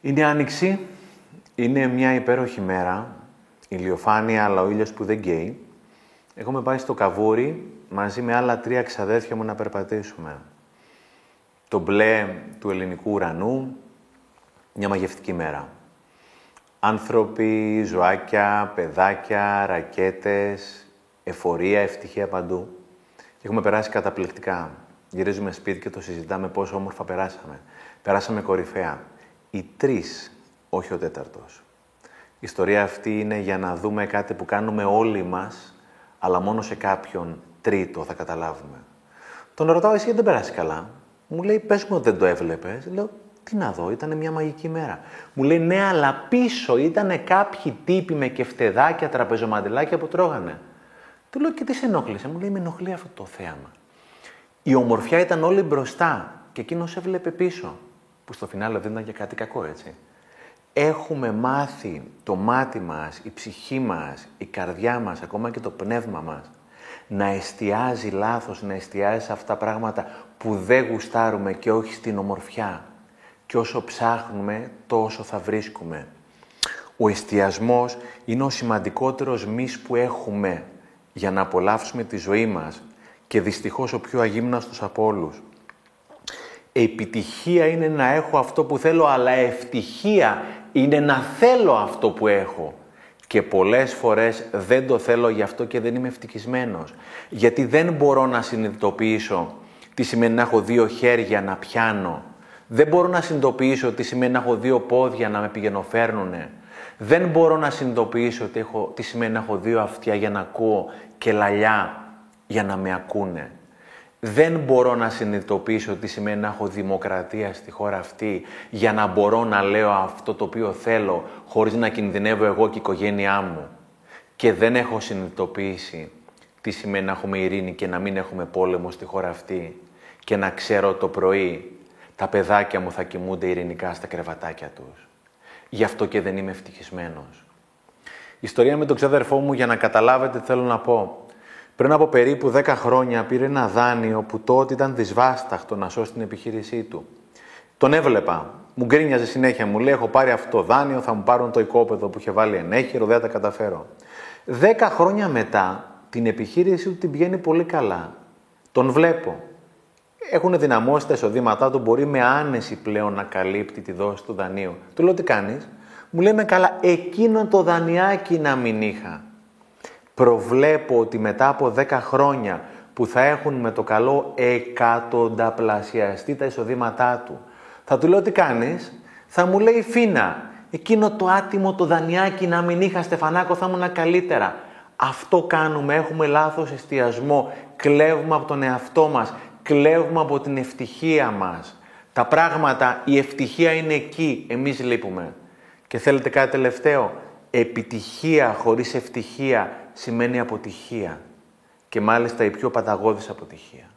Είναι άνοιξη, είναι μια υπέροχη μέρα, ηλιοφάνεια αλλά ο ήλιος που δεν καίει. Έχουμε πάει στο Καβούρι μαζί με άλλα τρία ξαδέρφια μου να περπατήσουμε. Το μπλε του ελληνικού ουρανού, μια μαγευτική μέρα. Άνθρωποι, ζωάκια, παιδάκια, ρακέτες, εφορία, ευτυχία παντού. Και έχουμε περάσει καταπληκτικά. Γυρίζουμε σπίτι και το συζητάμε πόσο όμορφα περάσαμε. Περάσαμε κορυφαία. Οι τρεις, όχι ο τέταρτος. Η ιστορία αυτή είναι για να δούμε κάτι που κάνουμε όλοι μας, αλλά μόνο σε κάποιον τρίτο θα καταλάβουμε. Τον ρωτάω, εσύ δεν περάσεις καλά; Μου λέει, πες μου δεν το έβλεπες. Λέω, τι να δω, ήταν μια μαγική μέρα. Μου λέει, ναι, αλλά πίσω ήταν κάποιοι τύποι με κεφτεδάκια, τραπεζομαντιλάκια που τρώγανε. Του λέω, και τι σε ενόχλησε; Μου λέει, με ενοχλεί αυτό το θέαμα. Η ομορφιά ήταν όλη μπροστά και εκείνος έβλεπε πίσω. Που στο φινάλε δεν ήταν και κάτι κακό, έτσι. Έχουμε μάθει το μάτι μας, η ψυχή μας, η καρδιά μας, ακόμα και το πνεύμα μας, να εστιάζει λάθος, να εστιάζει σε αυτά τα πράγματα που δεν γουστάρουμε και όχι στην ομορφιά. Και όσο ψάχνουμε, τόσο θα βρίσκουμε. Ο εστιασμός είναι ο σημαντικότερος μυς που έχουμε για να απολαύσουμε τη ζωή μας και δυστυχώς ο πιο αγύμναστος από όλους. Επιτυχία είναι να έχω αυτό που θέλω, αλλά ευτυχία είναι να θέλω αυτό που έχω. Και πολλές φορές δεν το θέλω γι' αυτό και δεν είμαι ευτυχισμένος. Γιατί δεν μπορώ να συνειδητοποιήσω τι σημαίνει να έχω δύο χέρια να πιάνω. Δεν μπορώ να συνειδητοποιήσω τι σημαίνει να έχω δύο πόδια να με πηγαινοφέρνουνε. Δεν μπορώ να συνειδητοποιήσω τι, έχω, τι σημαίνει να έχω δύο αυτιά για να ακούω και λαλιά για να με ακούνε. Δεν μπορώ να συνειδητοποιήσω τι σημαίνει να έχω δημοκρατία στη χώρα αυτή για να μπορώ να λέω αυτό το οποίο θέλω χωρίς να κινδυνεύω εγώ και η οικογένειά μου. Και δεν έχω συνειδητοποιήσει τι σημαίνει να έχουμε ειρήνη και να μην έχουμε πόλεμο στη χώρα αυτή και να ξέρω το πρωί τα παιδάκια μου θα κοιμούνται ειρηνικά στα κρεβατάκια τους. Γι' αυτό και δεν είμαι ευτυχισμένος. Η ιστορία με τον ξαδερφό μου για να καταλάβετε θέλω να πω. Πριν από περίπου 10 χρόνια πήρε ένα δάνειο που τότε ήταν δυσβάσταχτο να σώσει την επιχείρησή του. Τον έβλεπα. Μου γκρίνιαζε συνέχεια. Μου λέει: Έχω πάρει αυτό το δάνειο, θα μου πάρουν το οικόπεδο που είχε βάλει ενέχειρο, δεν θα τα καταφέρω. Δέκα χρόνια μετά την επιχείρηση του την πηγαίνει πολύ καλά. Τον βλέπω. Έχουν δυναμώσει τα εισοδήματά του, μπορεί με άνεση πλέον να καλύπτει τη δόση του δανείου. Του λέω: Τι κάνεις; Μου λέει: Με καλά, εκείνο το δανειάκι να μην είχα προβλέπω ότι μετά από 10 χρόνια που θα έχουν με το καλό εκατονταπλασιαστεί τα εισοδήματά του, θα του λέω τι κάνεις, θα μου λέει Φίνα, εκείνο το άτιμο το δανειάκι να μην είχα Στεφανάκο θα ήμουν καλύτερα. Αυτό κάνουμε, έχουμε λάθος εστιασμό, κλέβουμε από τον εαυτό μας, κλέβουμε από την ευτυχία μας. Τα πράγματα, η ευτυχία είναι εκεί, εμείς λείπουμε. Και θέλετε κάτι τελευταίο, επιτυχία χωρίς ευτυχία σημαίνει αποτυχία και μάλιστα η πιο παταγώδης αποτυχία.